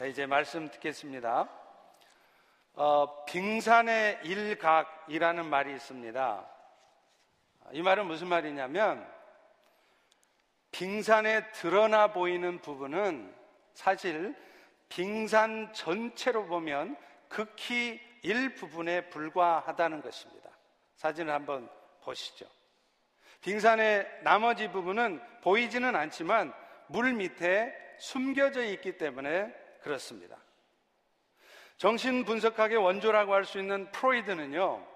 자, 이제 말씀 듣겠습니다. 어, 빙산의 일각이라는 말이 있습니다. 이 말은 무슨 말이냐면 빙산에 드러나 보이는 부분은 사실 빙산 전체로 보면 극히 일부분에 불과하다는 것입니다. 사진을 한번 보시죠. 빙산의 나머지 부분은 보이지는 않지만 물 밑에 숨겨져 있기 때문에 그렇습니다. 정신 분석학의 원조라고 할 수 있는 프로이드는요,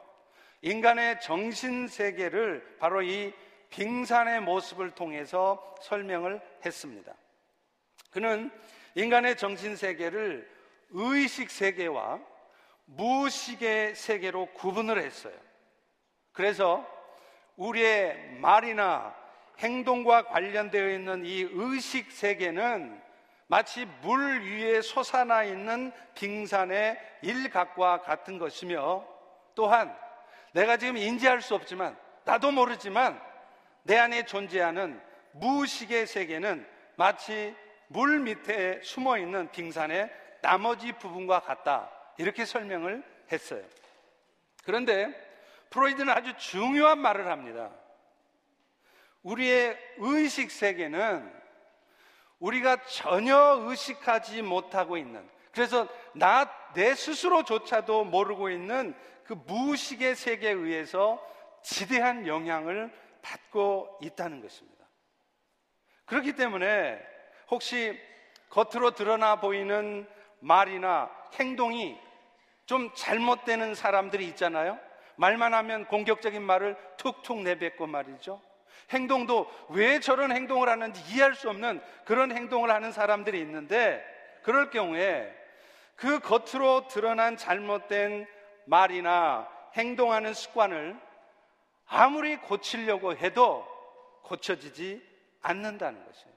인간의 정신 세계를 바로 이 빙산의 모습을 통해서 설명을 했습니다. 그는 인간의 정신 세계를 의식 세계와 무의식의 세계로 구분을 했어요. 그래서 우리의 말이나 행동과 관련되어 있는 이 의식 세계는 마치 물 위에 솟아나 있는 빙산의 일각과 같은 것이며 또한 내가 지금 인지할 수 없지만 나도 모르지만 내 안에 존재하는 무의식의 세계는 마치 물 밑에 숨어 있는 빙산의 나머지 부분과 같다. 이렇게 설명을 했어요. 그런데 프로이드는 아주 중요한 말을 합니다. 우리의 의식 세계는 우리가 전혀 의식하지 못하고 있는 그래서 나 내 스스로조차도 모르고 있는 그 무의식의 세계에 의해서 지대한 영향을 받고 있다는 것입니다. 그렇기 때문에 혹시 겉으로 드러나 보이는 말이나 행동이 좀 잘못되는 사람들이 있잖아요. 말만 하면 공격적인 말을 툭툭 내뱉고 말이죠. 행동도 왜 저런 행동을 하는지 이해할 수 없는 그런 행동을 하는 사람들이 있는데 그럴 경우에 그 겉으로 드러난 잘못된 말이나 행동하는 습관을 아무리 고치려고 해도 고쳐지지 않는다는 것이에요.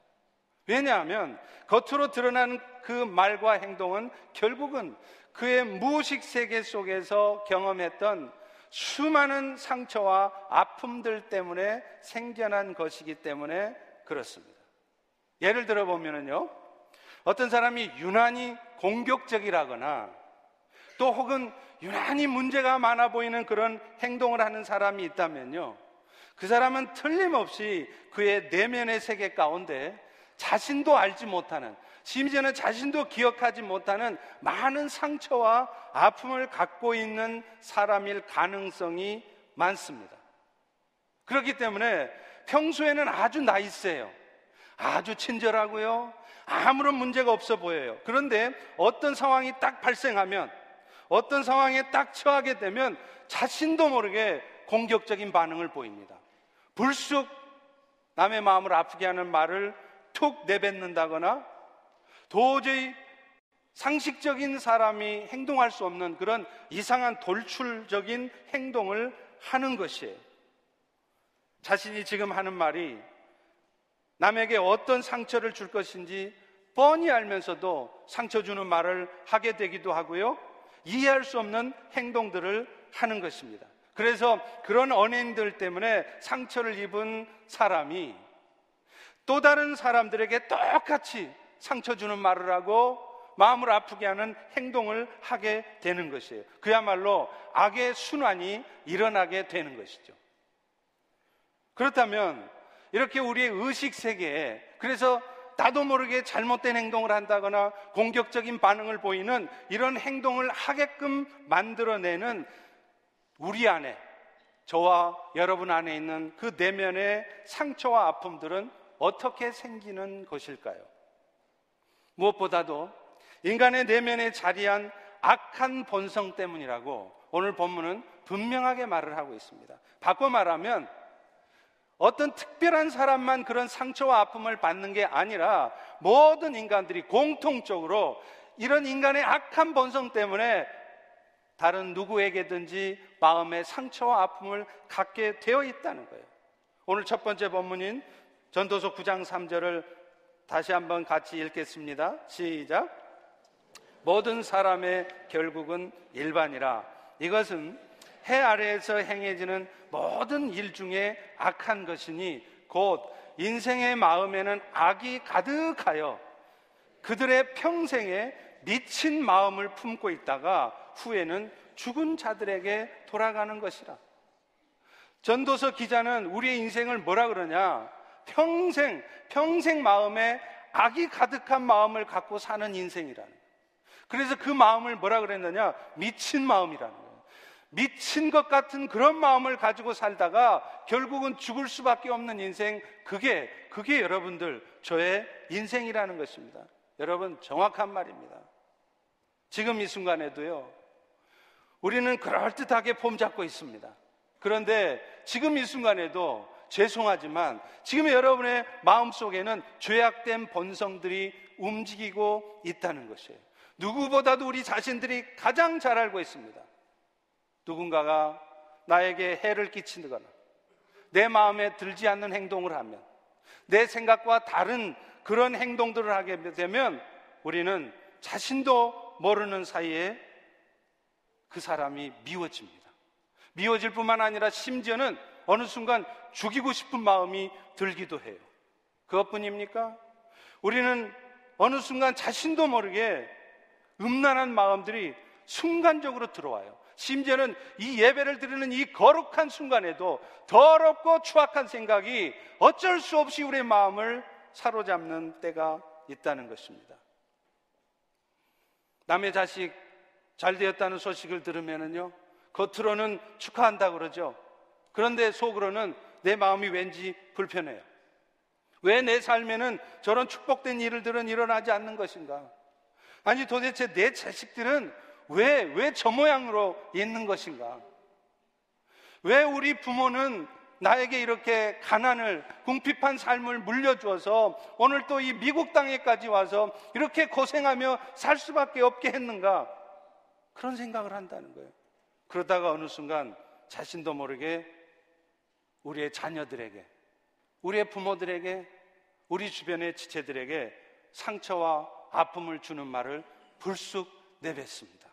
왜냐하면 겉으로 드러나는 그 말과 행동은 결국은 그의 무의식 세계 속에서 경험했던 수많은 상처와 아픔들 때문에 생겨난 것이기 때문에 그렇습니다. 예를 들어 보면은요, 어떤 사람이 유난히 공격적이라거나 또 혹은 유난히 문제가 많아 보이는 그런 행동을 하는 사람이 있다면요, 그 사람은 틀림없이 그의 내면의 세계 가운데 자신도 알지 못하는 심지어는 자신도 기억하지 못하는 많은 상처와 아픔을 갖고 있는 사람일 가능성이 많습니다. 그렇기 때문에 평소에는 아주 나이스해요. 아주 친절하고요. 아무런 문제가 없어 보여요. 그런데 어떤 상황이 딱 발생하면 어떤 상황에 딱 처하게 되면 자신도 모르게 공격적인 반응을 보입니다. 불쑥 남의 마음을 아프게 하는 말을 툭 내뱉는다거나 도저히 상식적인 사람이 행동할 수 없는 그런 이상한 돌출적인 행동을 하는 것이에요. 자신이 지금 하는 말이 남에게 어떤 상처를 줄 것인지 뻔히 알면서도 상처 주는 말을 하게 되기도 하고요. 이해할 수 없는 행동들을 하는 것입니다. 그래서 그런 언행들 때문에 상처를 입은 사람이 또 다른 사람들에게 똑같이 상처 주는 말을 하고 마음을 아프게 하는 행동을 하게 되는 것이에요. 그야말로 악의 순환이 일어나게 되는 것이죠. 그렇다면 이렇게 우리의 의식 세계에 그래서 나도 모르게 잘못된 행동을 한다거나 공격적인 반응을 보이는 이런 행동을 하게끔 만들어내는 우리 안에 저와 여러분 안에 있는 그 내면의 상처와 아픔들은 어떻게 생기는 것일까요? 무엇보다도 인간의 내면에 자리한 악한 본성 때문이라고 오늘 본문은 분명하게 말을 하고 있습니다. 바꿔 말하면 어떤 특별한 사람만 그런 상처와 아픔을 받는 게 아니라 모든 인간들이 공통적으로 이런 인간의 악한 본성 때문에 다른 누구에게든지 마음의 상처와 아픔을 갖게 되어 있다는 거예요. 오늘 첫 번째 본문인 전도서 9장 3절을 다시 한번 같이 읽겠습니다. 시작. 모든 사람의 결국은 일반이라. 이것은 해 아래에서 행해지는 모든 일 중에 악한 것이니 곧 인생의 마음에는 악이 가득하여 그들의 평생에 미친 마음을 품고 있다가 후에는 죽은 자들에게 돌아가는 것이라. 전도서 기자는 우리의 인생을 뭐라 그러냐? 평생, 평생 마음에 악이 가득한 마음을 갖고 사는 인생이라는 거예요. 그래서 그 마음을 뭐라 그랬느냐? 미친 마음이라는 거예요. 미친 것 같은 그런 마음을 가지고 살다가 결국은 죽을 수밖에 없는 인생, 그게, 그게 여러분들, 저의 인생이라는 것입니다. 여러분, 정확한 말입니다. 지금 이 순간에도요, 우리는 그럴듯하게 폼 잡고 있습니다. 그런데 지금 이 순간에도 죄송하지만 지금 여러분의 마음 속에는 죄악된 본성들이 움직이고 있다는 것이에요. 누구보다도 우리 자신들이 가장 잘 알고 있습니다. 누군가가 나에게 해를 끼치거나 내 마음에 들지 않는 행동을 하면 내 생각과 다른 그런 행동들을 하게 되면 우리는 자신도 모르는 사이에 그 사람이 미워집니다. 미워질 뿐만 아니라 심지어는 어느 순간 죽이고 싶은 마음이 들기도 해요. 그것뿐입니까? 우리는 어느 순간 자신도 모르게 음란한 마음들이 순간적으로 들어와요. 심지어는 이 예배를 드리는 이 거룩한 순간에도 더럽고 추악한 생각이 어쩔 수 없이 우리의 마음을 사로잡는 때가 있다는 것입니다. 남의 자식 잘 되었다는 소식을 들으면은요, 겉으로는 축하한다 그러죠. 그런데 속으로는 내 마음이 왠지 불편해요. 왜 내 삶에는 저런 축복된 일들은 일어나지 않는 것인가? 아니 도대체 내 자식들은 왜, 왜 저 모양으로 있는 것인가? 왜 우리 부모는 나에게 이렇게 가난을, 궁핍한 삶을 물려주어서 오늘 또 이 미국 땅에까지 와서 이렇게 고생하며 살 수밖에 없게 했는가? 그런 생각을 한다는 거예요. 그러다가 어느 순간 자신도 모르게 우리의 자녀들에게, 우리의 부모들에게, 우리 주변의 지체들에게 상처와 아픔을 주는 말을 불쑥 내뱉습니다.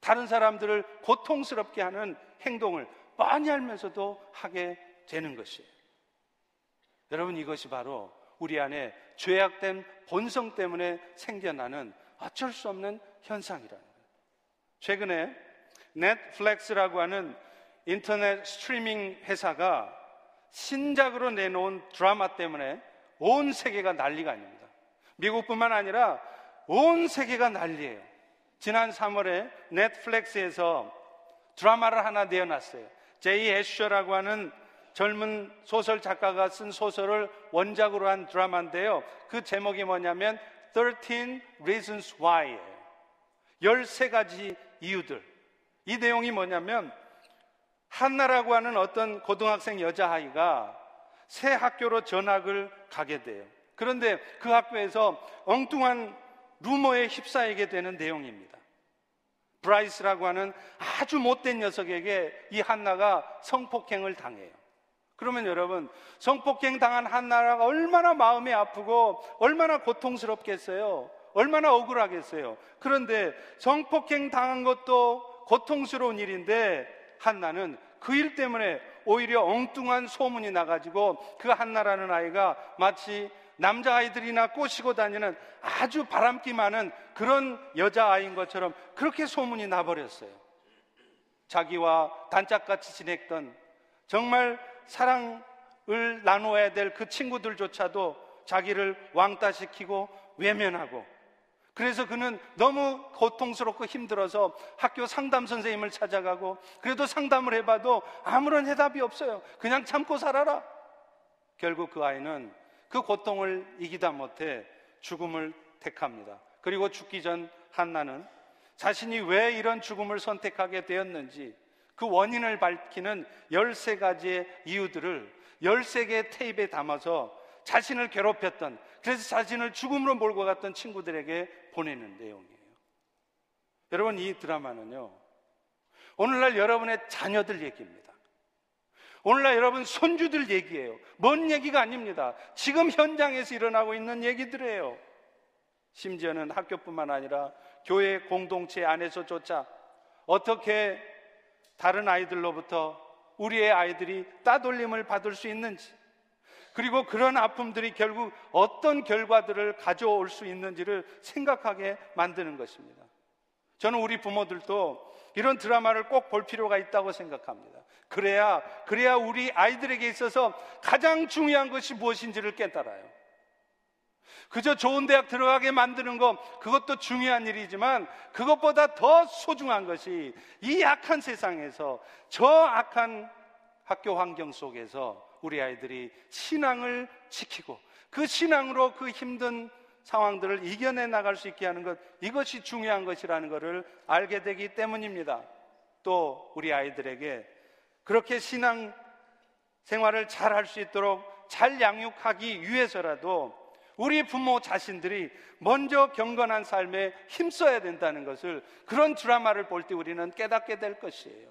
다른 사람들을 고통스럽게 하는 행동을 뻔히 알면서도 하게 되는 것이에요. 여러분 이것이 바로 우리 안에 죄악된 본성 때문에 생겨나는 어쩔 수 없는 현상이라는 거예요. 최근에 넷플렉스라고 하는 인터넷 스트리밍 회사가 신작으로 내놓은 드라마 때문에 온 세계가 난리가 아닙니다. 미국뿐만 아니라 온 세계가 난리예요. 지난 3월에 넷플릭스에서 드라마를 하나 내어놨어요. 제이 애셔라고 하는 젊은 소설 작가가 쓴 소설을 원작으로 한 드라마인데요. 그 제목이 뭐냐면 13 Reasons Why예요. 13가지 이유들. 이 내용이 뭐냐면 한나라고 하는 어떤 고등학생 여자아이가 새 학교로 전학을 가게 돼요. 그런데 그 학교에서 엉뚱한 루머에 휩싸이게 되는 내용입니다. 브라이스라고 하는 아주 못된 녀석에게 이 한나가 성폭행을 당해요. 그러면 여러분, 성폭행 당한 한나라가 얼마나 마음이 아프고 얼마나 고통스럽겠어요? 얼마나 억울하겠어요? 그런데 성폭행 당한 것도 고통스러운 일인데 한나는 그 일 때문에 오히려 엉뚱한 소문이 나가지고 그 한나라는 아이가 마치 남자아이들이나 꼬시고 다니는 아주 바람기 많은 그런 여자아이인 것처럼 그렇게 소문이 나버렸어요. 자기와 단짝같이 지냈던 정말 사랑을 나누어야 될 그 친구들조차도 자기를 왕따시키고 외면하고 그래서 그는 너무 고통스럽고 힘들어서 학교 상담 선생님을 찾아가고 그래도 상담을 해봐도 아무런 해답이 없어요. 그냥 참고 살아라. 결국 그 아이는 그 고통을 이기다 못해 죽음을 택합니다. 그리고 죽기 전 한나는 자신이 왜 이런 죽음을 선택하게 되었는지 그 원인을 밝히는 13가지의 이유들을 13개의 테이프에 담아서 자신을 괴롭혔던 그래서 자신을 죽음으로 몰고 갔던 친구들에게 보내는 내용이에요. 여러분 이 드라마는요. 오늘날 여러분의 자녀들 얘기입니다. 오늘날 여러분 손주들 얘기예요. 먼 얘기가 아닙니다. 지금 현장에서 일어나고 있는 얘기들이에요. 심지어는 학교뿐만 아니라 교회 공동체 안에서조차 어떻게 다른 아이들로부터 우리의 아이들이 따돌림을 받을 수 있는지 그리고 그런 아픔들이 결국 어떤 결과들을 가져올 수 있는지를 생각하게 만드는 것입니다. 저는 우리 부모들도 이런 드라마를 꼭 볼 필요가 있다고 생각합니다. 그래야, 그래야 우리 아이들에게 있어서 가장 중요한 것이 무엇인지를 깨달아요. 그저 좋은 대학 들어가게 만드는 것, 그것도 중요한 일이지만 그것보다 더 소중한 것이 이 악한 세상에서 저 악한 학교 환경 속에서 우리 아이들이 신앙을 지키고 그 신앙으로 그 힘든 상황들을 이겨내 나갈 수 있게 하는 것 이것이 중요한 것이라는 것을 알게 되기 때문입니다. 또 우리 아이들에게 그렇게 신앙 생활을 잘 할 수 있도록 잘 양육하기 위해서라도 우리 부모 자신들이 먼저 경건한 삶에 힘써야 된다는 것을 그런 드라마를 볼 때 우리는 깨닫게 될 것이에요.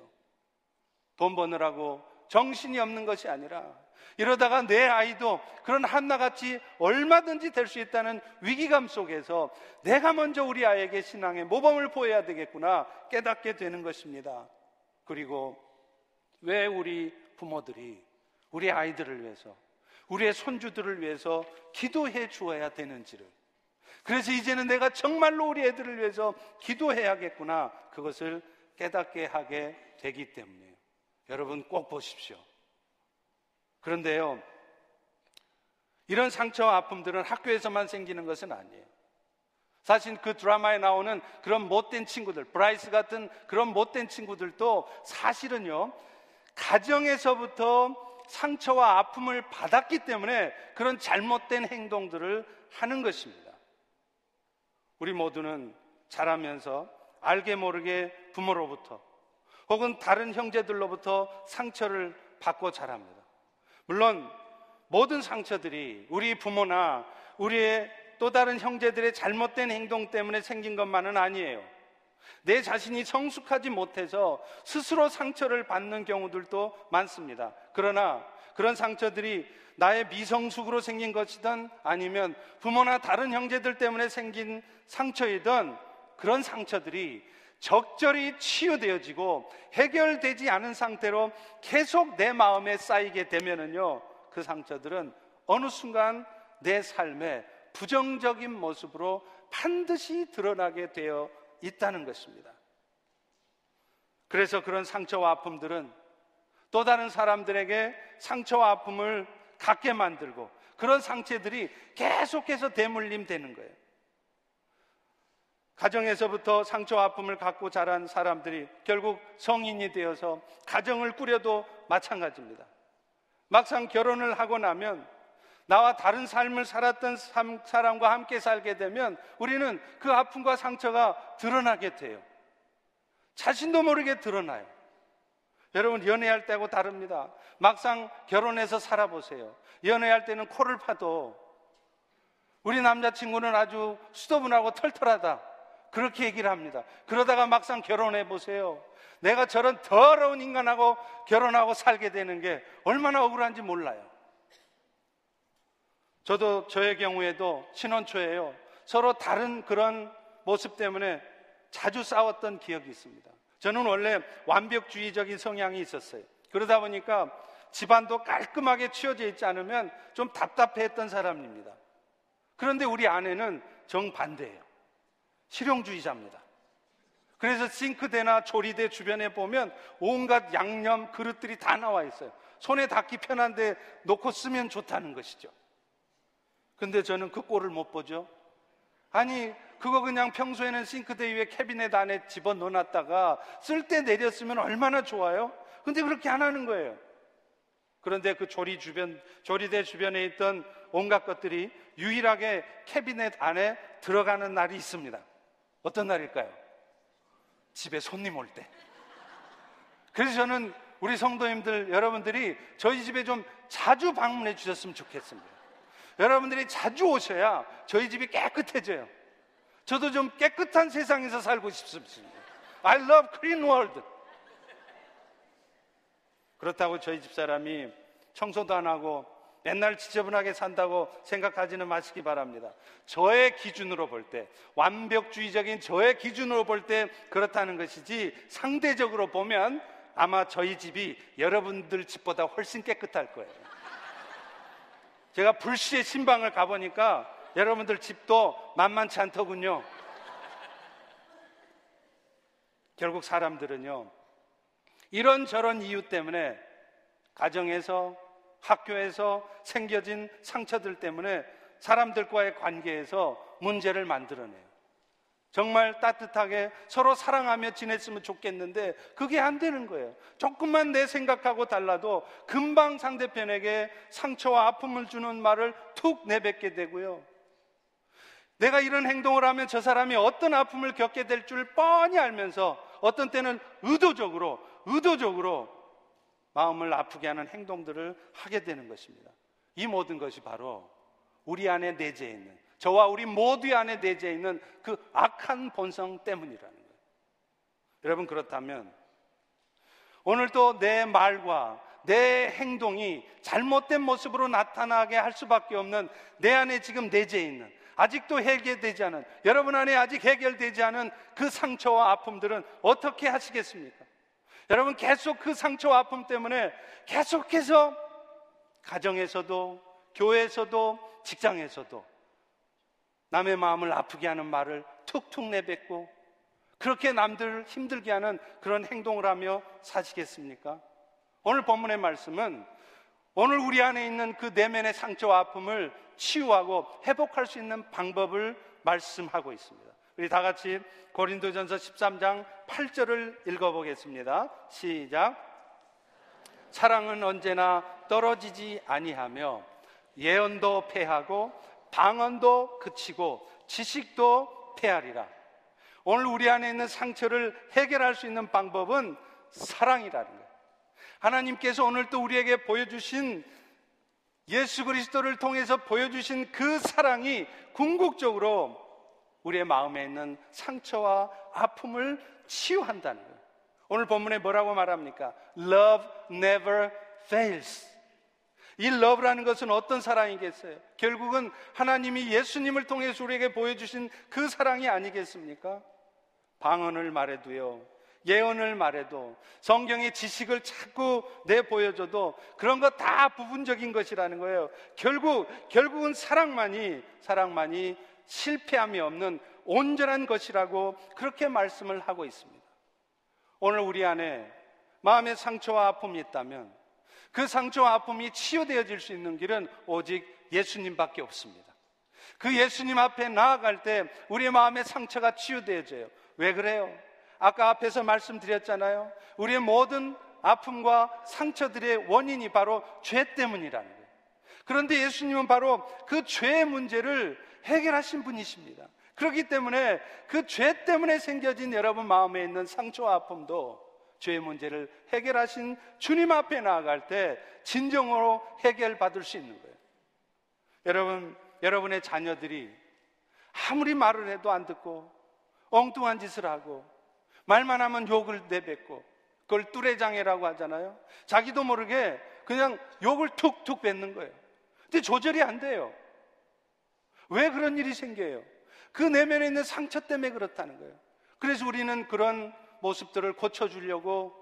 돈 버느라고 정신이 없는 것이 아니라 이러다가 내 아이도 그런 한나같이 얼마든지 될 수 있다는 위기감 속에서 내가 먼저 우리 아이에게 신앙의 모범을 보여야 되겠구나 깨닫게 되는 것입니다. 그리고 왜 우리 부모들이 우리 아이들을 위해서 우리의 손주들을 위해서 기도해 주어야 되는지를 그래서 이제는 내가 정말로 우리 애들을 위해서 기도해야겠구나 그것을 깨닫게 하게 되기 때문에 여러분 꼭 보십시오. 그런데요, 이런 상처와 아픔들은 학교에서만 생기는 것은 아니에요. 사실 그 드라마에 나오는 그런 못된 친구들, 브라이스 같은 그런 못된 친구들도 사실은요, 가정에서부터 상처와 아픔을 받았기 때문에 그런 잘못된 행동들을 하는 것입니다. 우리 모두는 자라면서 알게 모르게 부모로부터 혹은 다른 형제들로부터 상처를 받고 자랍니다. 물론 모든 상처들이 우리 부모나 우리의 또 다른 형제들의 잘못된 행동 때문에 생긴 것만은 아니에요. 내 자신이 성숙하지 못해서 스스로 상처를 받는 경우들도 많습니다. 그러나 그런 상처들이 나의 미성숙으로 생긴 것이든 아니면 부모나 다른 형제들 때문에 생긴 상처이든 그런 상처들이 적절히 치유되어지고 해결되지 않은 상태로 계속 내 마음에 쌓이게 되면은요, 그 상처들은 어느 순간 내 삶에 부정적인 모습으로 반드시 드러나게 되어 있다는 것입니다. 그래서 그런 상처와 아픔들은 또 다른 사람들에게 상처와 아픔을 갖게 만들고 그런 상처들이 계속해서 대물림 되는 거예요. 가정에서부터 상처와 아픔을 갖고 자란 사람들이 결국 성인이 되어서 가정을 꾸려도 마찬가지입니다. 막상 결혼을 하고 나면 나와 다른 삶을 살았던 사람과 함께 살게 되면 우리는 그 아픔과 상처가 드러나게 돼요. 자신도 모르게 드러나요. 여러분, 연애할 때하고 다릅니다. 막상 결혼해서 살아보세요. 연애할 때는 코를 파도 우리 남자친구는 아주 수도분하고 털털하다. 그렇게 얘기를 합니다. 그러다가 막상 결혼해 보세요. 내가 저런 더러운 인간하고 결혼하고 살게 되는 게 얼마나 억울한지 몰라요. 저도 저의 경우에도 신혼 초에요. 서로 다른 그런 모습 때문에 자주 싸웠던 기억이 있습니다. 저는 원래 완벽주의적인 성향이 있었어요. 그러다 보니까 집안도 깔끔하게 치워져 있지 않으면 좀 답답했던 사람입니다. 그런데 우리 아내는 정반대예요. 실용주의자입니다. 그래서 싱크대나 조리대 주변에 보면 온갖 양념 그릇들이 다 나와 있어요. 손에 닿기 편한데 놓고 쓰면 좋다는 것이죠. 근데 저는 그 꼴을 못 보죠. 아니, 그거 그냥 평소에는 싱크대 위에 캐비넷 안에 집어 넣어놨다가 쓸 때 내렸으면 얼마나 좋아요? 근데 그렇게 안 하는 거예요. 그런데 그 조리 주변, 조리대 주변에 있던 온갖 것들이 유일하게 캐비넷 안에 들어가는 날이 있습니다. 어떤 날일까요? 집에 손님 올 때. 그래서 저는 우리 성도님들 여러분들이 저희 집에 좀 자주 방문해 주셨으면 좋겠습니다. 여러분들이 자주 오셔야 저희 집이 깨끗해져요. 저도 좀 깨끗한 세상에서 살고 싶습니다. I love clean world. 그렇다고 저희 집 사람이 청소도 안 하고 맨날 지저분하게 산다고 생각하지는 마시기 바랍니다. 저의 기준으로 볼 때, 완벽주의적인 저의 기준으로 볼 때 그렇다는 것이지 상대적으로 보면 아마 저희 집이 여러분들 집보다 훨씬 깨끗할 거예요. 제가 불시의 신방을 가보니까 여러분들 집도 만만치 않더군요. 결국 사람들은요, 이런저런 이유 때문에 가정에서 학교에서 생겨진 상처들 때문에 사람들과의 관계에서 문제를 만들어내요. 정말 따뜻하게 서로 사랑하며 지냈으면 좋겠는데 그게 안 되는 거예요. 조금만 내 생각하고 달라도 금방 상대편에게 상처와 아픔을 주는 말을 툭 내뱉게 되고요. 내가 이런 행동을 하면 저 사람이 어떤 아픔을 겪게 될 줄 뻔히 알면서 어떤 때는 의도적으로, 의도적으로 마음을 아프게 하는 행동들을 하게 되는 것입니다. 이 모든 것이 바로 우리 안에 내재해 있는, 저와 우리 모두 안에 내재해 있는 그 악한 본성 때문이라는 거예요. 여러분, 그렇다면 오늘도 내 말과 내 행동이 잘못된 모습으로 나타나게 할 수밖에 없는 내 안에 지금 내재해 있는 아직도 해결되지 않은 여러분 안에 아직 해결되지 않은 그 상처와 아픔들은 어떻게 하시겠습니까? 여러분 계속 그 상처와 아픔 때문에 계속해서 가정에서도 교회에서도 직장에서도 남의 마음을 아프게 하는 말을 툭툭 내뱉고 그렇게 남들 힘들게 하는 그런 행동을 하며 사시겠습니까? 오늘 본문의 말씀은 오늘 우리 안에 있는 그 내면의 상처와 아픔을 치유하고 회복할 수 있는 방법을 말씀하고 있습니다. 우리 다 같이 고린도전서 13장 8절을 읽어보겠습니다. 시작. 사랑은 언제나 떨어지지 아니하며 예언도 패하고 방언도 그치고 지식도 패하리라. 오늘 우리 안에 있는 상처를 해결할 수 있는 방법은 사랑이라는 거예요. 하나님께서 오늘 또 우리에게 보여주신 예수 그리스도를 통해서 보여주신 그 사랑이 궁극적으로 우리의 마음에 있는 상처와 아픔을 치유한다는 거예요. 오늘 본문에 뭐라고 말합니까? Love never fails. 이 love라는 것은 어떤 사랑이겠어요? 결국은 하나님이 예수님을 통해서 우리에게 보여주신 그 사랑이 아니겠습니까? 방언을 말해도요. 예언을 말해도 성경의 지식을 자꾸 내 보여줘도 그런 거 다 부분적인 것이라는 거예요. 결국 결국은 사랑만이 사랑만이 실패함이 없는 온전한 것이라고 그렇게 말씀을 하고 있습니다. 오늘 우리 안에 마음의 상처와 아픔이 있다면 그 상처와 아픔이 치유되어질 수 있는 길은 오직 예수님밖에 없습니다. 그 예수님 앞에 나아갈 때 우리의 마음의 상처가 치유되어져요. 왜 그래요? 아까 앞에서 말씀드렸잖아요. 우리의 모든 아픔과 상처들의 원인이 바로 죄 때문이라는 거예요. 그런데 예수님은 바로 그 죄의 문제를 해결하신 분이십니다. 그렇기 때문에 그 죄 때문에 생겨진 여러분 마음에 있는 상처와 아픔도 죄의 문제를 해결하신 주님 앞에 나아갈 때 진정으로 해결받을 수 있는 거예요. 여러분, 여러분의 자녀들이 아무리 말을 해도 안 듣고 엉뚱한 짓을 하고 말만 하면 욕을 내뱉고 그걸 뚜레장애라고 하잖아요. 자기도 모르게 그냥 욕을 툭툭 뱉는 거예요. 근데 조절이 안 돼요. 왜 그런 일이 생겨요? 그 내면에 있는 상처 때문에 그렇다는 거예요. 그래서 우리는 그런 모습들을 고쳐주려고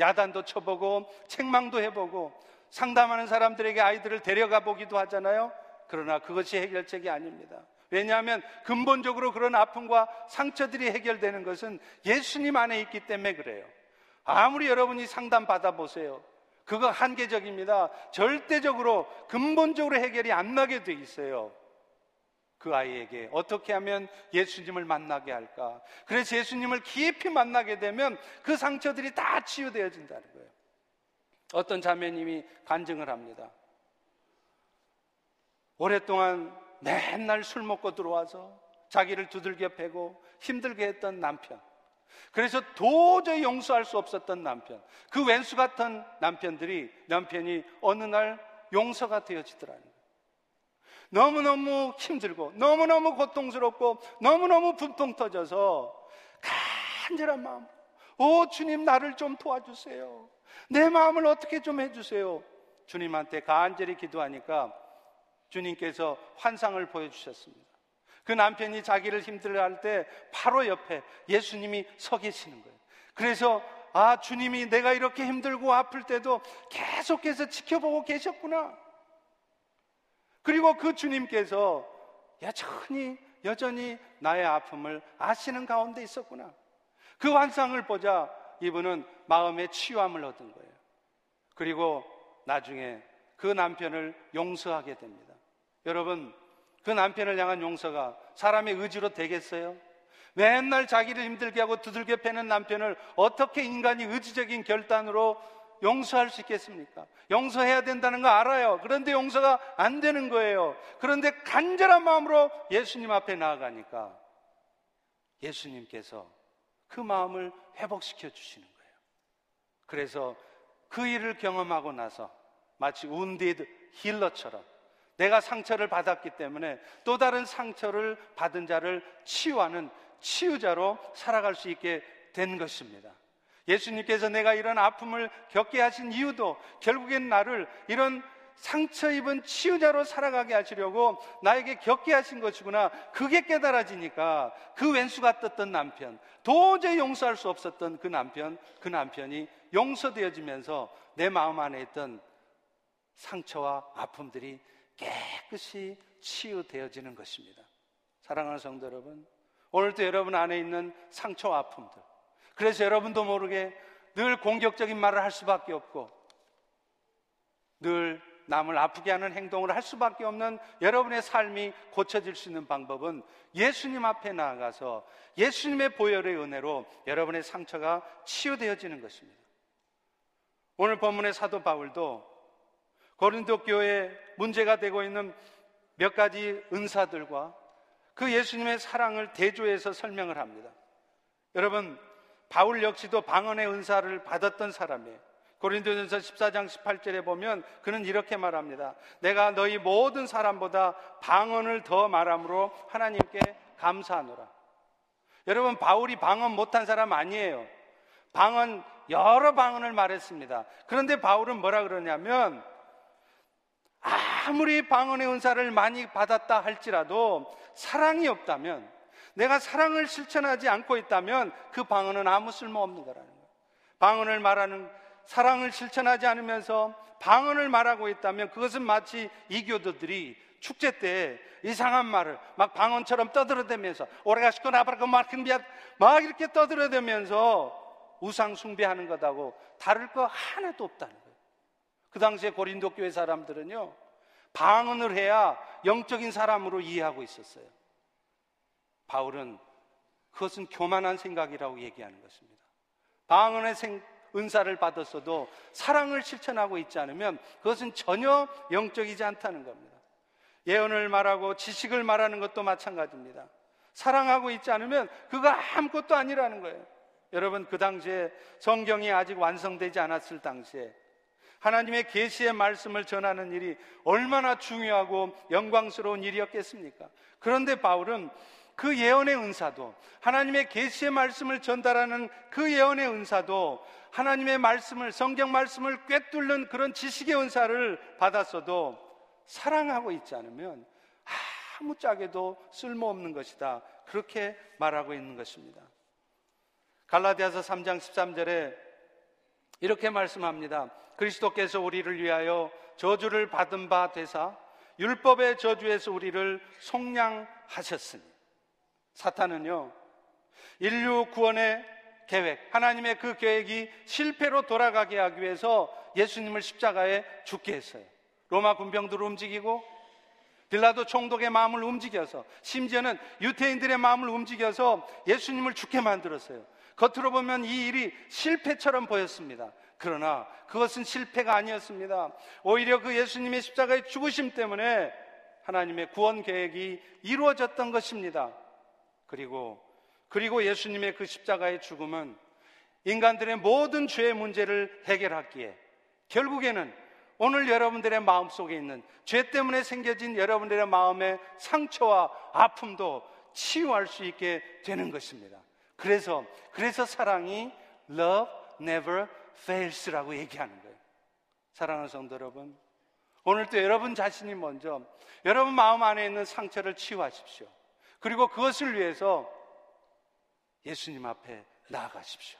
야단도 쳐보고 책망도 해보고 상담하는 사람들에게 아이들을 데려가 보기도 하잖아요. 그러나 그것이 해결책이 아닙니다. 왜냐하면 근본적으로 그런 아픔과 상처들이 해결되는 것은 예수님 안에 있기 때문에 그래요. 아무리 여러분이 상담 받아보세요. 그거 한계적입니다. 절대적으로 근본적으로 해결이 안 나게 돼 있어요. 그 아이에게 어떻게 하면 예수님을 만나게 할까? 그래서 예수님을 깊이 만나게 되면 그 상처들이 다 치유되어진다는 거예요. 어떤 자매님이 간증을 합니다. 오랫동안 맨날 술 먹고 들어와서 자기를 두들겨 패고 힘들게 했던 남편. 그래서 도저히 용서할 수 없었던 남편. 그 왼수 같은 남편들이, 남편이 어느 날 용서가 되어지더라는. 너무너무 힘들고, 너무너무 고통스럽고, 너무너무 분통 터져서 간절한 마음. 오, 주님, 나를 좀 도와주세요. 내 마음을 어떻게 좀 해주세요. 주님한테 간절히 기도하니까 주님께서 환상을 보여주셨습니다. 그 남편이 자기를 힘들어 할 때 바로 옆에 예수님이 서 계시는 거예요. 그래서 아, 주님이 내가 이렇게 힘들고 아플 때도 계속해서 지켜보고 계셨구나. 그리고 그 주님께서 여전히, 여전히 나의 아픔을 아시는 가운데 있었구나. 그 환상을 보자 이분은 마음의 치유함을 얻은 거예요. 그리고 나중에 그 남편을 용서하게 됩니다. 여러분, 그 남편을 향한 용서가 사람의 의지로 되겠어요? 맨날 자기를 힘들게 하고 두들겨 패는 남편을 어떻게 인간이 의지적인 결단으로 용서할 수 있겠습니까? 용서해야 된다는 거 알아요. 그런데 용서가 안 되는 거예요. 그런데 간절한 마음으로 예수님 앞에 나아가니까 예수님께서 그 마음을 회복시켜 주시는 거예요. 그래서 그 일을 경험하고 나서 마치 운디드 힐러처럼 내가 상처를 받았기 때문에 또 다른 상처를 받은 자를 치유하는 치유자로 살아갈 수 있게 된 것입니다. 예수님께서 내가 이런 아픔을 겪게 하신 이유도 결국엔 나를 이런 상처 입은 치유자로 살아가게 하시려고 나에게 겪게 하신 것이구나. 그게 깨달아지니까 그 왼수가 떴던 남편, 도저히 용서할 수 없었던 그 남편, 그 남편이 용서되어지면서 내 마음 안에 있던 상처와 아픔들이 깨끗이 치유되어지는 것입니다. 사랑하는 성도 여러분, 오늘도 여러분 안에 있는 상처와 아픔들. 그래서 여러분도 모르게 늘 공격적인 말을 할 수밖에 없고 늘 남을 아프게 하는 행동을 할 수밖에 없는 여러분의 삶이 고쳐질 수 있는 방법은 예수님 앞에 나아가서 예수님의 보혈의 은혜로 여러분의 상처가 치유되어지는 것입니다. 오늘 본문의 사도 바울도 고린도 교회에 문제가 되고 있는 몇 가지 은사들과 그 예수님의 사랑을 대조해서 설명을 합니다. 여러분, 바울 역시도 방언의 은사를 받았던 사람이에요. 고린도전서 14장 18절에 보면 그는 이렇게 말합니다. 내가 너희 모든 사람보다 방언을 더 말함으로 하나님께 감사하노라. 여러분 바울이 방언 못한 사람 아니에요. 방언 여러 방언을 말했습니다. 그런데 바울은 뭐라 그러냐면 아무리 방언의 은사를 많이 받았다 할지라도 사랑이 없다면 내가 사랑을 실천하지 않고 있다면 그 방언은 아무 쓸모 없는 거라는 거예요. 방언을 말하는 사랑을 실천하지 않으면서 방언을 말하고 있다면 그것은 마치 이교도들이 축제 때 이상한 말을 막 방언처럼 떠들어대면서 오래가 시고 나바라고 말큰비앗 막 이렇게 떠들어대면서 우상 숭배하는 것하고 다를 거 하나도 없다는 거예요. 그 당시에 고린도 교회 사람들은요 방언을 해야 영적인 사람으로 이해하고 있었어요. 바울은 그것은 교만한 생각이라고 얘기하는 것입니다. 방언의 생, 은사를 받았어도 사랑을 실천하고 있지 않으면 그것은 전혀 영적이지 않다는 겁니다. 예언을 말하고 지식을 말하는 것도 마찬가지입니다. 사랑하고 있지 않으면 그거 아무것도 아니라는 거예요. 여러분 그 당시에 성경이 아직 완성되지 않았을 당시에 하나님의 계시의 말씀을 전하는 일이 얼마나 중요하고 영광스러운 일이었겠습니까? 그런데 바울은 그 예언의 은사도 하나님의 계시의 말씀을 전달하는 그 예언의 은사도 하나님의 말씀을 성경 말씀을 꿰뚫는 그런 지식의 은사를 받았어도 사랑하고 있지 않으면 아무짝에도 쓸모없는 것이다. 그렇게 말하고 있는 것입니다. 갈라디아서 3장 13절에 이렇게 말씀합니다. 그리스도께서 우리를 위하여 저주를 받은 바 되사 율법의 저주에서 우리를 속량하셨으니 사탄은요, 인류 구원의 계획, 하나님의 그 계획이 실패로 돌아가게 하기 위해서 예수님을 십자가에 죽게 했어요. 로마 군병들을 움직이고 빌라도 총독의 마음을 움직여서 심지어는 유태인들의 마음을 움직여서 예수님을 죽게 만들었어요. 겉으로 보면 이 일이 실패처럼 보였습니다. 그러나 그것은 실패가 아니었습니다. 오히려 그 예수님의 십자가의 죽으심 때문에 하나님의 구원 계획이 이루어졌던 것입니다. 그리고 그리고 예수님의 그 십자가의 죽음은 인간들의 모든 죄의 문제를 해결하기에 결국에는 오늘 여러분들의 마음 속에 있는 죄 때문에 생겨진 여러분들의 마음의 상처와 아픔도 치유할 수 있게 되는 것입니다. 그래서 그래서 사랑이 love never fails라고 얘기하는 거예요. 사랑하는 성도 여러분, 오늘도 여러분 자신이 먼저 여러분 마음 안에 있는 상처를 치유하십시오. 그리고 그것을 위해서 예수님 앞에 나아가십시오.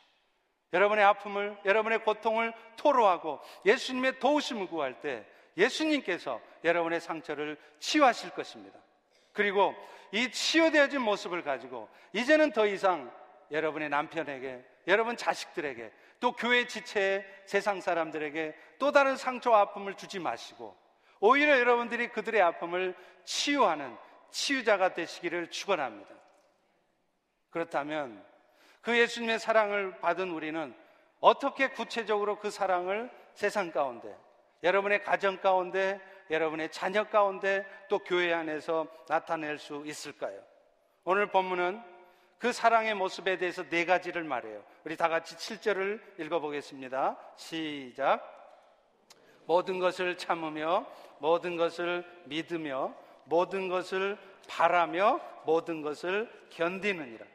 여러분의 아픔을, 여러분의 고통을 토로하고 예수님의 도우심을 구할 때 예수님께서 여러분의 상처를 치유하실 것입니다. 그리고 이 치유되어진 모습을 가지고 이제는 더 이상 여러분의 남편에게, 여러분 자식들에게, 또 교회 지체의 세상 사람들에게 또 다른 상처와 아픔을 주지 마시고 오히려 여러분들이 그들의 아픔을 치유하는 치유자가 되시기를 축원합니다. 그렇다면 그 예수님의 사랑을 받은 우리는 어떻게 구체적으로 그 사랑을 세상 가운데, 여러분의 가정 가운데, 여러분의 자녀 가운데 또 교회 안에서 나타낼 수 있을까요? 오늘 본문은 그 사랑의 모습에 대해서 네 가지를 말해요. 우리 다 같이 7절을 읽어보겠습니다. 시작. 모든 것을 참으며, 모든 것을 믿으며, 모든 것을 바라며, 모든 것을 견디느니라.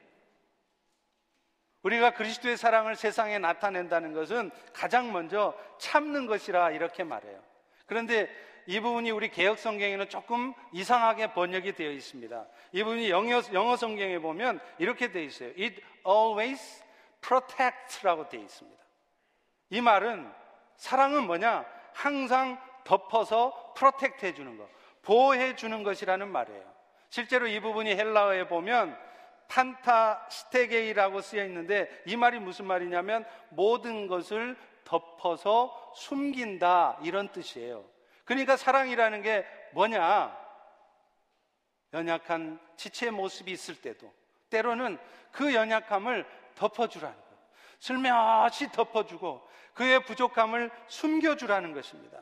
우리가 그리스도의 사랑을 세상에 나타낸다는 것은 가장 먼저 참는 것이라 이렇게 말해요. 그런데 이 부분이 우리 개혁 성경에는 조금 이상하게 번역이 되어 있습니다. 이 부분이 영어, 영어 성경에 보면 이렇게 되어 있어요. It always protects라고 되어 있습니다. 이 말은 사랑은 뭐냐? 항상 덮어서 protect 해주는 것, 보호해 주는 것이라는 말이에요. 실제로 이 부분이 헬라어에 보면 판타스테게이라고 쓰여 있는데 이 말이 무슨 말이냐면 모든 것을 덮어서 숨긴다 이런 뜻이에요. 그러니까 사랑이라는 게 뭐냐? 연약한 지체의 모습이 있을 때도 때로는 그 연약함을 덮어주라는 거예요. 슬며시 덮어주고 그의 부족함을 숨겨주라는 것입니다.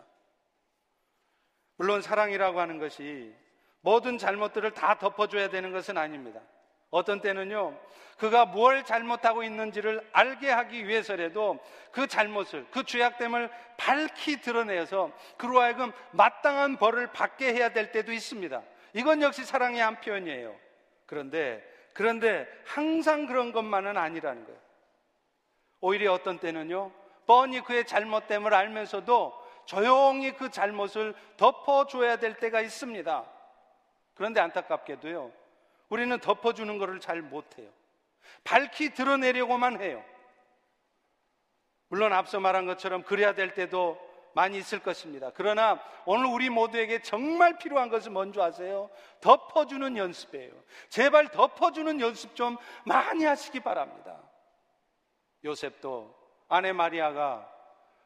물론 사랑이라고 하는 것이 모든 잘못들을 다 덮어줘야 되는 것은 아닙니다. 어떤 때는요, 그가 뭘 잘못하고 있는지를 알게 하기 위해서라도 그 잘못을, 그 죄악됨을 밝히 드러내서 그로 하여금 마땅한 벌을 받게 해야 될 때도 있습니다. 이건 역시 사랑의 한 표현이에요. 그런데, 그런데 항상 그런 것만은 아니라는 거예요. 오히려 어떤 때는요, 뻔히 그의 잘못됨을 알면서도 조용히 그 잘못을 덮어줘야 될 때가 있습니다. 그런데 안타깝게도요, 우리는 덮어주는 것을 잘 못해요. 밝히 드러내려고만 해요. 물론 앞서 말한 것처럼 그래야 될 때도 많이 있을 것입니다. 그러나 오늘 우리 모두에게 정말 필요한 것은 뭔지 아세요? 덮어주는 연습이에요. 제발 덮어주는 연습 좀 많이 하시기 바랍니다. 요셉도 아내 마리아가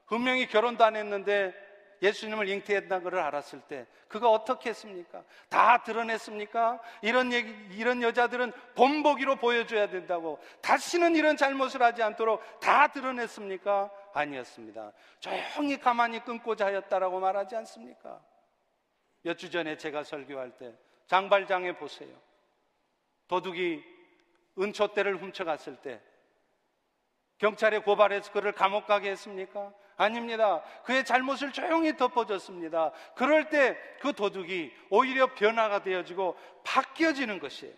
분명히 결혼도 안 했는데 예수님을 잉태했다는 것을 알았을 때 그가 어떻게 했습니까? 다 드러냈습니까? 이런 얘기, 이런 여자들은 본보기로 보여줘야 된다고 다시는 이런 잘못을 하지 않도록 다 드러냈습니까? 아니었습니다. 조용히 가만히 끊고자 하였다라고 말하지 않습니까? 몇 주 전에 제가 설교할 때 장발장에 보세요. 도둑이 은초대를 훔쳐갔을 때 경찰에 고발해서 그를 감옥 가게 했습니까? 아닙니다. 그의 잘못을 조용히 덮어줬습니다. 그럴 때 그 도둑이 오히려 변화가 되어지고 바뀌어지는 것이에요.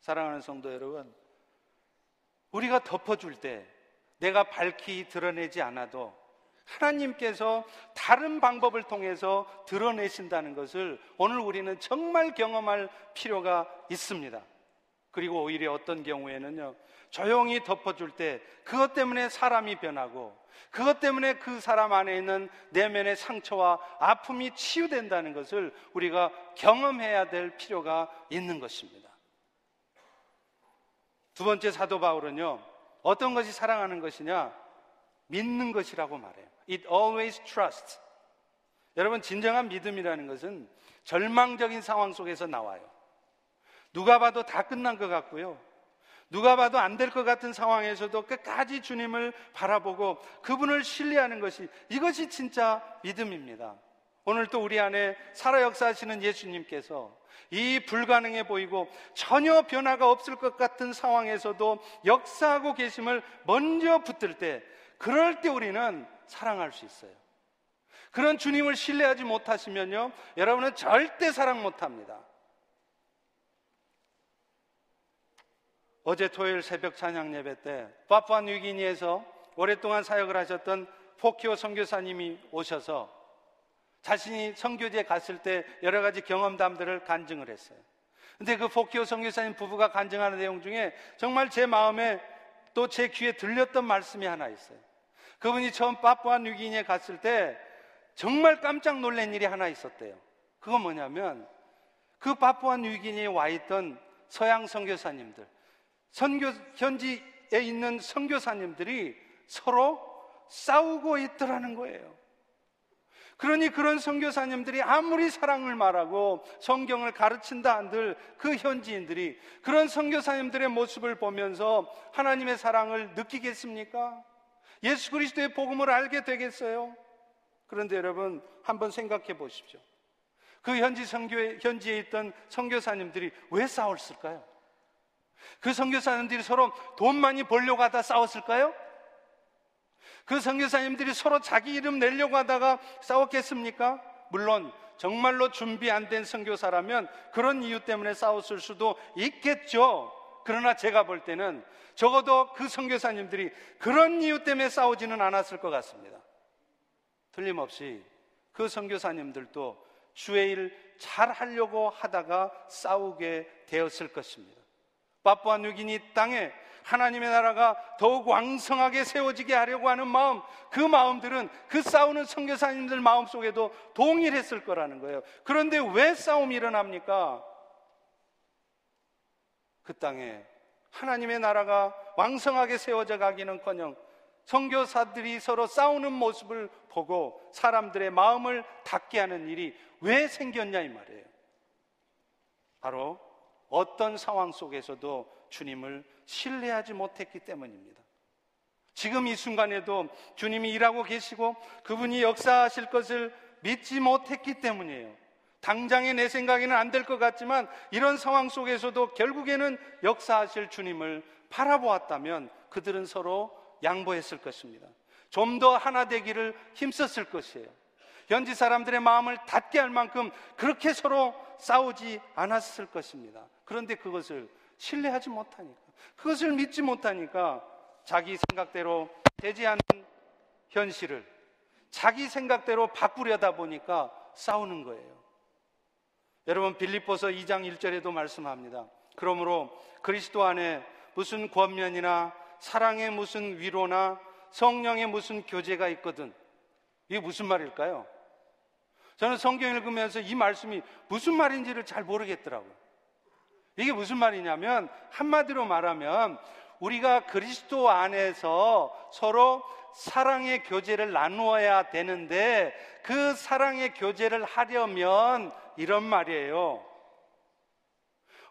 사랑하는 성도 여러분, 우리가 덮어줄 때 내가 밝히 드러내지 않아도 하나님께서 다른 방법을 통해서 드러내신다는 것을 오늘 우리는 정말 경험할 필요가 있습니다. 그리고 오히려 어떤 경우에는요, 조용히 덮어줄 때 그것 때문에 사람이 변하고 그것 때문에 그 사람 안에 있는 내면의 상처와 아픔이 치유된다는 것을 우리가 경험해야 될 필요가 있는 것입니다. 두 번째 사도 바울은요, 어떤 것이 사랑하는 것이냐? 믿는 것이라고 말해요. It always trusts. 여러분, 진정한 믿음이라는 것은 절망적인 상황 속에서 나와요. 누가 봐도 다 끝난 것 같고요. 누가 봐도 안 될 것 같은 상황에서도 끝까지 주님을 바라보고 그분을 신뢰하는 것이 이것이 진짜 믿음입니다. 오늘 또 우리 안에 살아 역사하시는 예수님께서 이 불가능해 보이고 전혀 변화가 없을 것 같은 상황에서도 역사하고 계심을 먼저 붙들 때 그럴 때 우리는 사랑할 수 있어요. 그런 주님을 신뢰하지 못하시면요, 여러분은 절대 사랑 못 합니다. 어제 토요일 새벽 찬양 예배 때 파푸아 뉴기니에서 오랫동안 사역을 하셨던 포키오 선교사님이 오셔서 자신이 선교지에 갔을 때 여러 가지 경험담들을 간증을 했어요. 근데 그 포키오 선교사님 부부가 간증하는 내용 중에 정말 제 마음에 또 제 귀에 들렸던 말씀이 하나 있어요. 그분이 처음 파푸아 뉴기니에 갔을 때 정말 깜짝 놀란 일이 하나 있었대요. 그건 뭐냐면 그 바푸아 뉴기니에 와 있던 서양 선교사님들, 선교 현지에 있는 선교사님들이 서로 싸우고 있더라는 거예요. 그러니 그런 선교사님들이 아무리 사랑을 말하고 성경을 가르친다 한들 그 현지인들이 그런 선교사님들의 모습을 보면서 하나님의 사랑을 느끼겠습니까? 예수 그리스도의 복음을 알게 되겠어요? 그런데 여러분 한번 생각해 보십시오. 그 현지 선교에 현지에 있던 선교사님들이 왜 싸웠을까요? 그 선교사님들이 서로 돈 많이 벌려고 하다 싸웠을까요? 그 선교사님들이 서로 자기 이름 내려고 하다가 싸웠겠습니까? 물론 정말로 준비 안 된 선교사라면 그런 이유 때문에 싸웠을 수도 있겠죠. 그러나 제가 볼 때는 적어도 그 선교사님들이 그런 이유 때문에 싸우지는 않았을 것 같습니다. 틀림없이 그 선교사님들도 주의 일 잘 하려고 하다가 싸우게 되었을 것입니다. 빠푸아 뉴기니 땅에 하나님의 나라가 더욱 왕성하게 세워지게 하려고 하는 마음, 그 마음들은 그 싸우는 선교사님들 마음 속에도 동일했을 거라는 거예요. 그런데 왜 싸움이 일어납니까? 그 땅에 하나님의 나라가 왕성하게 세워져 가기는커녕 선교사들이 서로 싸우는 모습을 보고 사람들의 마음을 닫게 하는 일이 왜 생겼냐 이 말이에요. 바로 어떤 상황 속에서도 주님을 신뢰하지 못했기 때문입니다. 지금 이 순간에도 주님이 일하고 계시고 그분이 역사하실 것을 믿지 못했기 때문이에요. 당장에 내 생각에는 안 될 것 같지만 이런 상황 속에서도 결국에는 역사하실 주님을 바라보았다면 그들은 서로 양보했을 것입니다. 좀 더 하나 되기를 힘썼을 것이에요. 현지 사람들의 마음을 닫게 할 만큼 그렇게 서로 싸우지 않았을 것입니다. 그런데 그것을 신뢰하지 못하니까, 그것을 믿지 못하니까 자기 생각대로 되지 않는 현실을 자기 생각대로 바꾸려다 보니까 싸우는 거예요. 여러분 빌립보서 2장 1절에도 말씀합니다. 그러므로 그리스도 안에 무슨 권면이나 사랑의 무슨 위로나 성령의 무슨 교제가 있거든. 이게 무슨 말일까요? 저는 성경 읽으면서 이 말씀이 무슨 말인지를 잘 모르겠더라고요. 이게 무슨 말이냐면 한마디로 말하면 우리가 그리스도 안에서 서로 사랑의 교제를 나누어야 되는데 그 사랑의 교제를 하려면 이런 말이에요.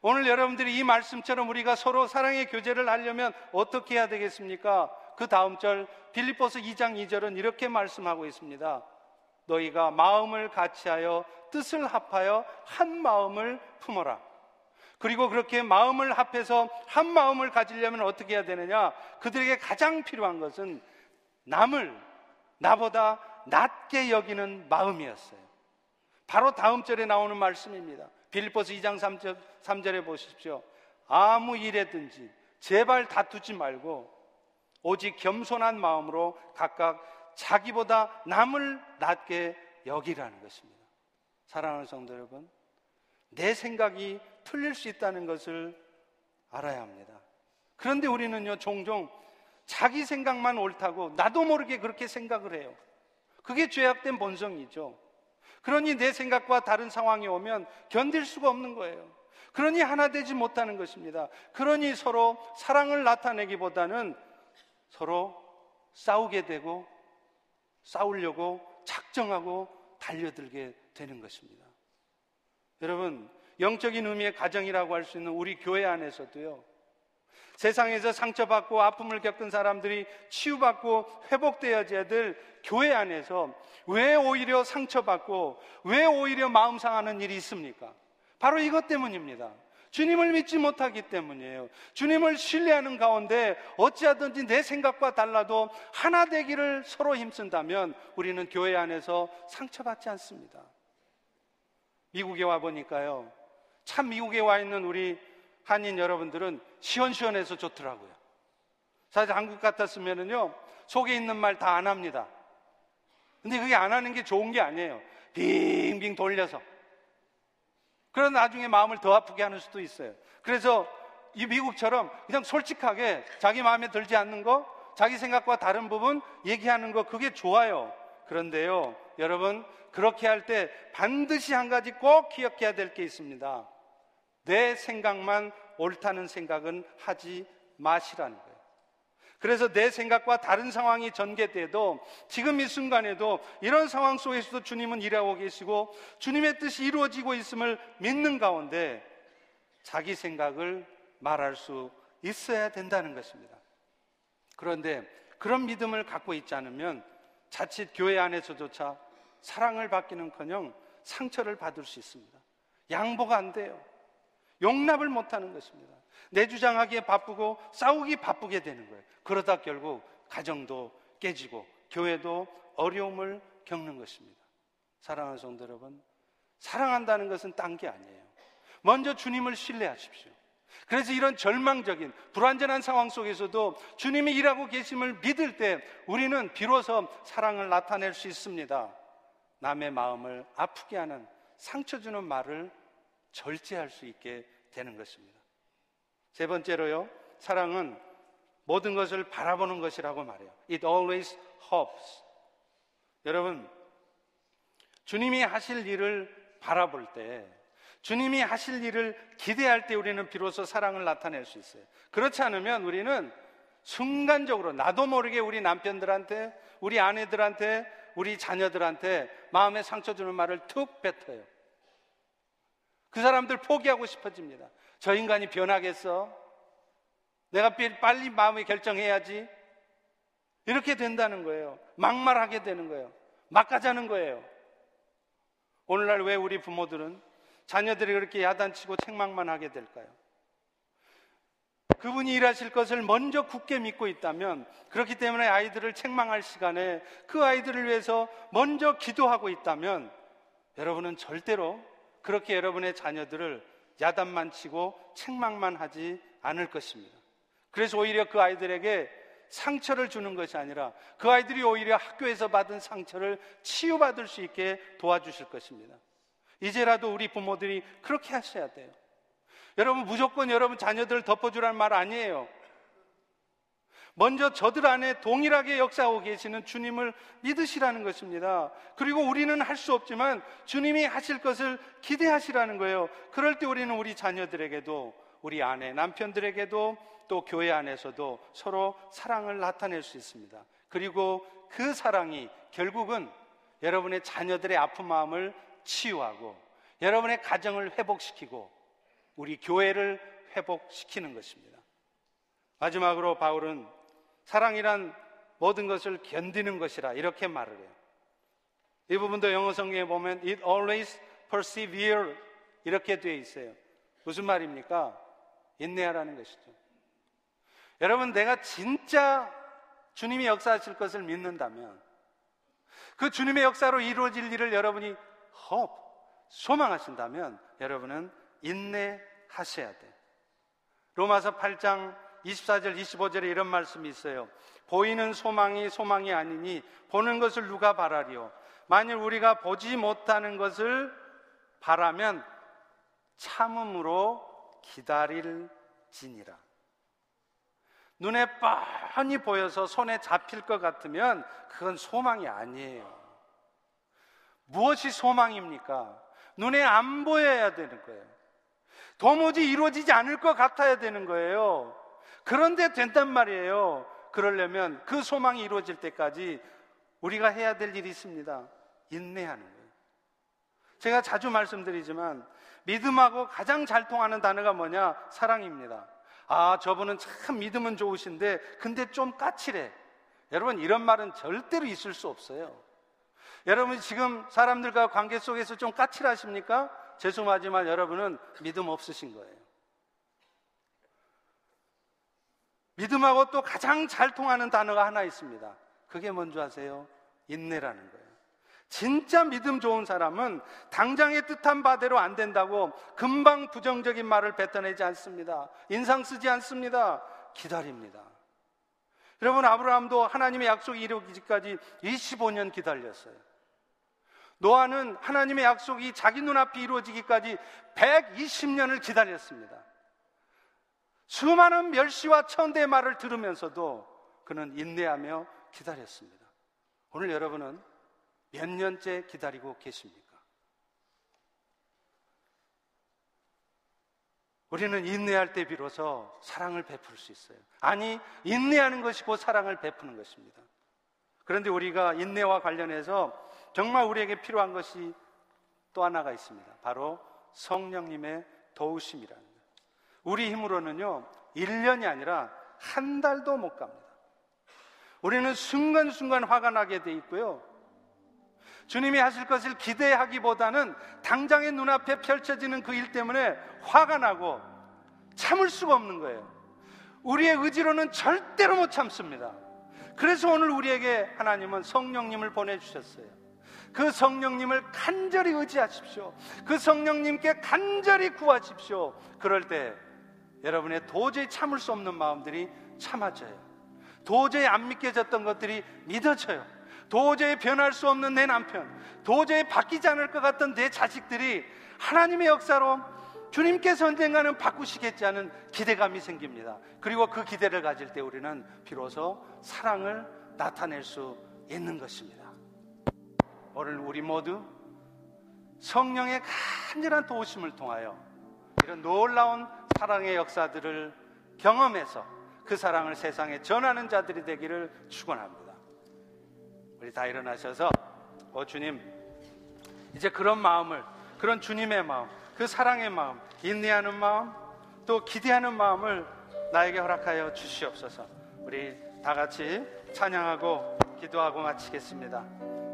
오늘 여러분들이 이 말씀처럼 우리가 서로 사랑의 교제를 하려면 어떻게 해야 되겠습니까? 그 다음 절 빌립보서 2장 2절은 이렇게 말씀하고 있습니다. 너희가 마음을 같이하여 뜻을 합하여 한 마음을 품어라. 그리고 그렇게 마음을 합해서 한 마음을 가지려면 어떻게 해야 되느냐? 그들에게 가장 필요한 것은 남을 나보다 낮게 여기는 마음이었어요. 바로 다음 절에 나오는 말씀입니다. 빌리포스 2장 3절, 3절에 보십시오. 아무 일에든지 제발 다투지 말고 오직 겸손한 마음으로 각각 자기보다 남을 낮게 여기라는 것입니다. 사랑하는 성도 여러분, 내 생각이 틀릴 수 있다는 것을 알아야 합니다. 그런데 우리는요, 종종 자기 생각만 옳다고 나도 모르게 그렇게 생각을 해요. 그게 죄악된 본성이죠. 그러니 내 생각과 다른 상황이 오면 견딜 수가 없는 거예요. 그러니 하나 되지 못하는 것입니다. 그러니 서로 사랑을 나타내기보다는 서로 싸우게 되고 싸우려고 작정하고 달려들게 되는 것입니다. 여러분, 영적인 의미의 가정이라고 할 수 있는 우리 교회 안에서도요. 세상에서 상처받고 아픔을 겪은 사람들이 치유받고 회복되어져야 될 교회 안에서 왜 오히려 상처받고 왜 오히려 마음 상하는 일이 있습니까? 바로 이것 때문입니다. 주님을 믿지 못하기 때문이에요. 주님을 신뢰하는 가운데 어찌하든지 내 생각과 달라도 하나 되기를 서로 힘쓴다면 우리는 교회 안에서 상처받지 않습니다. 미국에 와 보니까요. 참 미국에 와 있는 우리 한인 여러분들은 시원시원해서 좋더라고요. 사실 한국 같았으면은요, 속에 있는 말 다 안 합니다. 근데 그게 안 하는 게 좋은 게 아니에요. 빙빙 돌려서. 그러나 나중에 마음을 더 아프게 하는 수도 있어요. 그래서 이 미국처럼 그냥 솔직하게 자기 마음에 들지 않는 거, 자기 생각과 다른 부분 얘기하는 거, 그게 좋아요. 그런데요, 여러분, 그렇게 할 때 반드시 한 가지 꼭 기억해야 될 게 있습니다. 내 생각만 옳다는 생각은 하지 마시라는 거예요. 그래서 내 생각과 다른 상황이 전개돼도 지금 이 순간에도 이런 상황 속에서도 주님은 일하고 계시고 주님의 뜻이 이루어지고 있음을 믿는 가운데 자기 생각을 말할 수 있어야 된다는 것입니다. 그런데 그런 믿음을 갖고 있지 않으면 자칫 교회 안에서조차 사랑을 받기는 커녕 상처를 받을 수 있습니다. 양보가 안 돼요. 용납을 못 하는 것입니다. 내주장하기에 바쁘고 싸우기 바쁘게 되는 거예요. 그러다 결국 가정도 깨지고 교회도 어려움을 겪는 것입니다. 사랑하는 성도 여러분, 사랑한다는 것은 딴 게 아니에요. 먼저 주님을 신뢰하십시오. 그래서 이런 절망적인 불완전한 상황 속에서도 주님이 일하고 계심을 믿을 때 우리는 비로소 사랑을 나타낼 수 있습니다. 남의 마음을 아프게 하는 상처 주는 말을 절제할 수 있게 되는 것입니다. 세 번째로요, 사랑은 모든 것을 바라보는 것이라고 말해요. It always hopes. 여러분, 주님이 하실 일을 바라볼 때, 주님이 하실 일을 기대할 때 우리는 비로소 사랑을 나타낼 수 있어요. 그렇지 않으면 우리는 순간적으로 나도 모르게 우리 남편들한테, 우리 아내들한테, 우리 자녀들한테 마음에 상처 주는 말을 툭 뱉어요. 그 사람들 포기하고 싶어집니다. 저 인간이 변하겠어? 내가 빨리 마음에 결정해야지. 이렇게 된다는 거예요. 막말하게 되는 거예요. 막 가자는 거예요. 오늘날 왜 우리 부모들은 자녀들이 그렇게 야단치고 책망만 하게 될까요? 그분이 일하실 것을 먼저 굳게 믿고 있다면 그렇기 때문에 아이들을 책망할 시간에 그 아이들을 위해서 먼저 기도하고 있다면 여러분은 절대로 그렇게 여러분의 자녀들을 야단만 치고 책망만 하지 않을 것입니다. 그래서 오히려 그 아이들에게 상처를 주는 것이 아니라 그 아이들이 오히려 학교에서 받은 상처를 치유받을 수 있게 도와주실 것입니다. 이제라도 우리 부모들이 그렇게 하셔야 돼요. 여러분 무조건 여러분 자녀들을 덮어주라는 말 아니에요. 먼저 저들 안에 동일하게 역사하고 계시는 주님을 믿으시라는 것입니다. 그리고 우리는 할 수 없지만 주님이 하실 것을 기대하시라는 거예요. 그럴 때 우리는 우리 자녀들에게도 우리 아내, 남편들에게도 또 교회 안에서도 서로 사랑을 나타낼 수 있습니다. 그리고 그 사랑이 결국은 여러분의 자녀들의 아픈 마음을 치유하고 여러분의 가정을 회복시키고 우리 교회를 회복시키는 것입니다. 마지막으로 바울은 사랑이란 모든 것을 견디는 것이라 이렇게 말을 해요. 이 부분도 영어 성경에 보면 it always persevere 이렇게 되어 있어요. 무슨 말입니까? 인내하라는 것이죠. 여러분, 내가 진짜 주님이 역사하실 것을 믿는다면 그 주님의 역사로 이루어질 일을 여러분이 hope, 소망하신다면 여러분은 인내하셔야 돼. 로마서 8장 24절, 25절에 이런 말씀이 있어요. 보이는 소망이 소망이 아니니 보는 것을 누가 바라리요? 만일 우리가 보지 못하는 것을 바라면 참음으로 기다릴지니라. 눈에 뻔히 보여서 손에 잡힐 것 같으면 그건 소망이 아니에요. 무엇이 소망입니까? 눈에 안 보여야 되는 거예요. 도무지 이루어지지 않을 것 같아야 되는 거예요. 그런데 된단 말이에요. 그러려면 그 소망이 이루어질 때까지 우리가 해야 될 일이 있습니다. 인내하는 거예요. 제가 자주 말씀드리지만 믿음하고 가장 잘 통하는 단어가 뭐냐? 사랑입니다. 아, 저분은 참 믿음은 좋으신데 근데 좀 까칠해. 여러분 이런 말은 절대로 있을 수 없어요. 여러분 지금 사람들과 관계 속에서 좀 까칠하십니까? 죄송하지만 여러분은 믿음 없으신 거예요. 믿음하고 또 가장 잘 통하는 단어가 하나 있습니다. 그게 뭔지 아세요? 인내라는 거예요. 진짜 믿음 좋은 사람은 당장의 뜻한 바대로 안 된다고 금방 부정적인 말을 뱉어내지 않습니다. 인상 쓰지 않습니다. 기다립니다. 여러분, 아브라함도 하나님의 약속이 이루어지기까지 25년 기다렸어요. 노아는 하나님의 약속이 자기 눈앞에 이루어지기까지 120년을 기다렸습니다. 수많은 멸시와 천대의 말을 들으면서도 그는 인내하며 기다렸습니다. 오늘 여러분은 몇 년째 기다리고 계십니까? 우리는 인내할 때 비로소 사랑을 베풀 수 있어요. 아니, 인내하는 것이 고 사랑을 베푸는 것입니다. 그런데 우리가 인내와 관련해서 정말 우리에게 필요한 것이 또 하나가 있습니다. 바로 성령님의 도우심이라는 것. 우리 힘으로는요, 1년이 아니라 한 달도 못 갑니다. 우리는 순간순간 화가 나게 돼 있고요. 주님이 하실 것을 기대하기보다는 당장의 눈앞에 펼쳐지는 그 일 때문에 화가 나고 참을 수가 없는 거예요. 우리의 의지로는 절대로 못 참습니다. 그래서 오늘 우리에게 하나님은 성령님을 보내주셨어요. 그 성령님을 간절히 의지하십시오. 그 성령님께 간절히 구하십시오. 그럴 때 여러분의 도저히 참을 수 없는 마음들이 참아져요. 도저히 안 믿겨졌던 것들이 믿어져요. 도저히 변할 수 없는 내 남편, 도저히 바뀌지 않을 것 같던 내 자식들이 하나님의 역사로 주님께서 언젠가는 바꾸시겠지 하는 기대감이 생깁니다. 그리고 그 기대를 가질 때 우리는 비로소 사랑을 나타낼 수 있는 것입니다. 오늘 우리 모두 성령의 간절한 도우심을 통하여 이런 놀라운 사랑의 역사들을 경험해서 그 사랑을 세상에 전하는 자들이 되기를 축원합니다. 우리 다 일어나셔서 어 주님 이제 그런 마음을 그런 주님의 마음 그 사랑의 마음 인내하는 마음 또 기대하는 마음을 나에게 허락하여 주시옵소서 우리 다 같이 찬양하고 기도하고 마치겠습니다.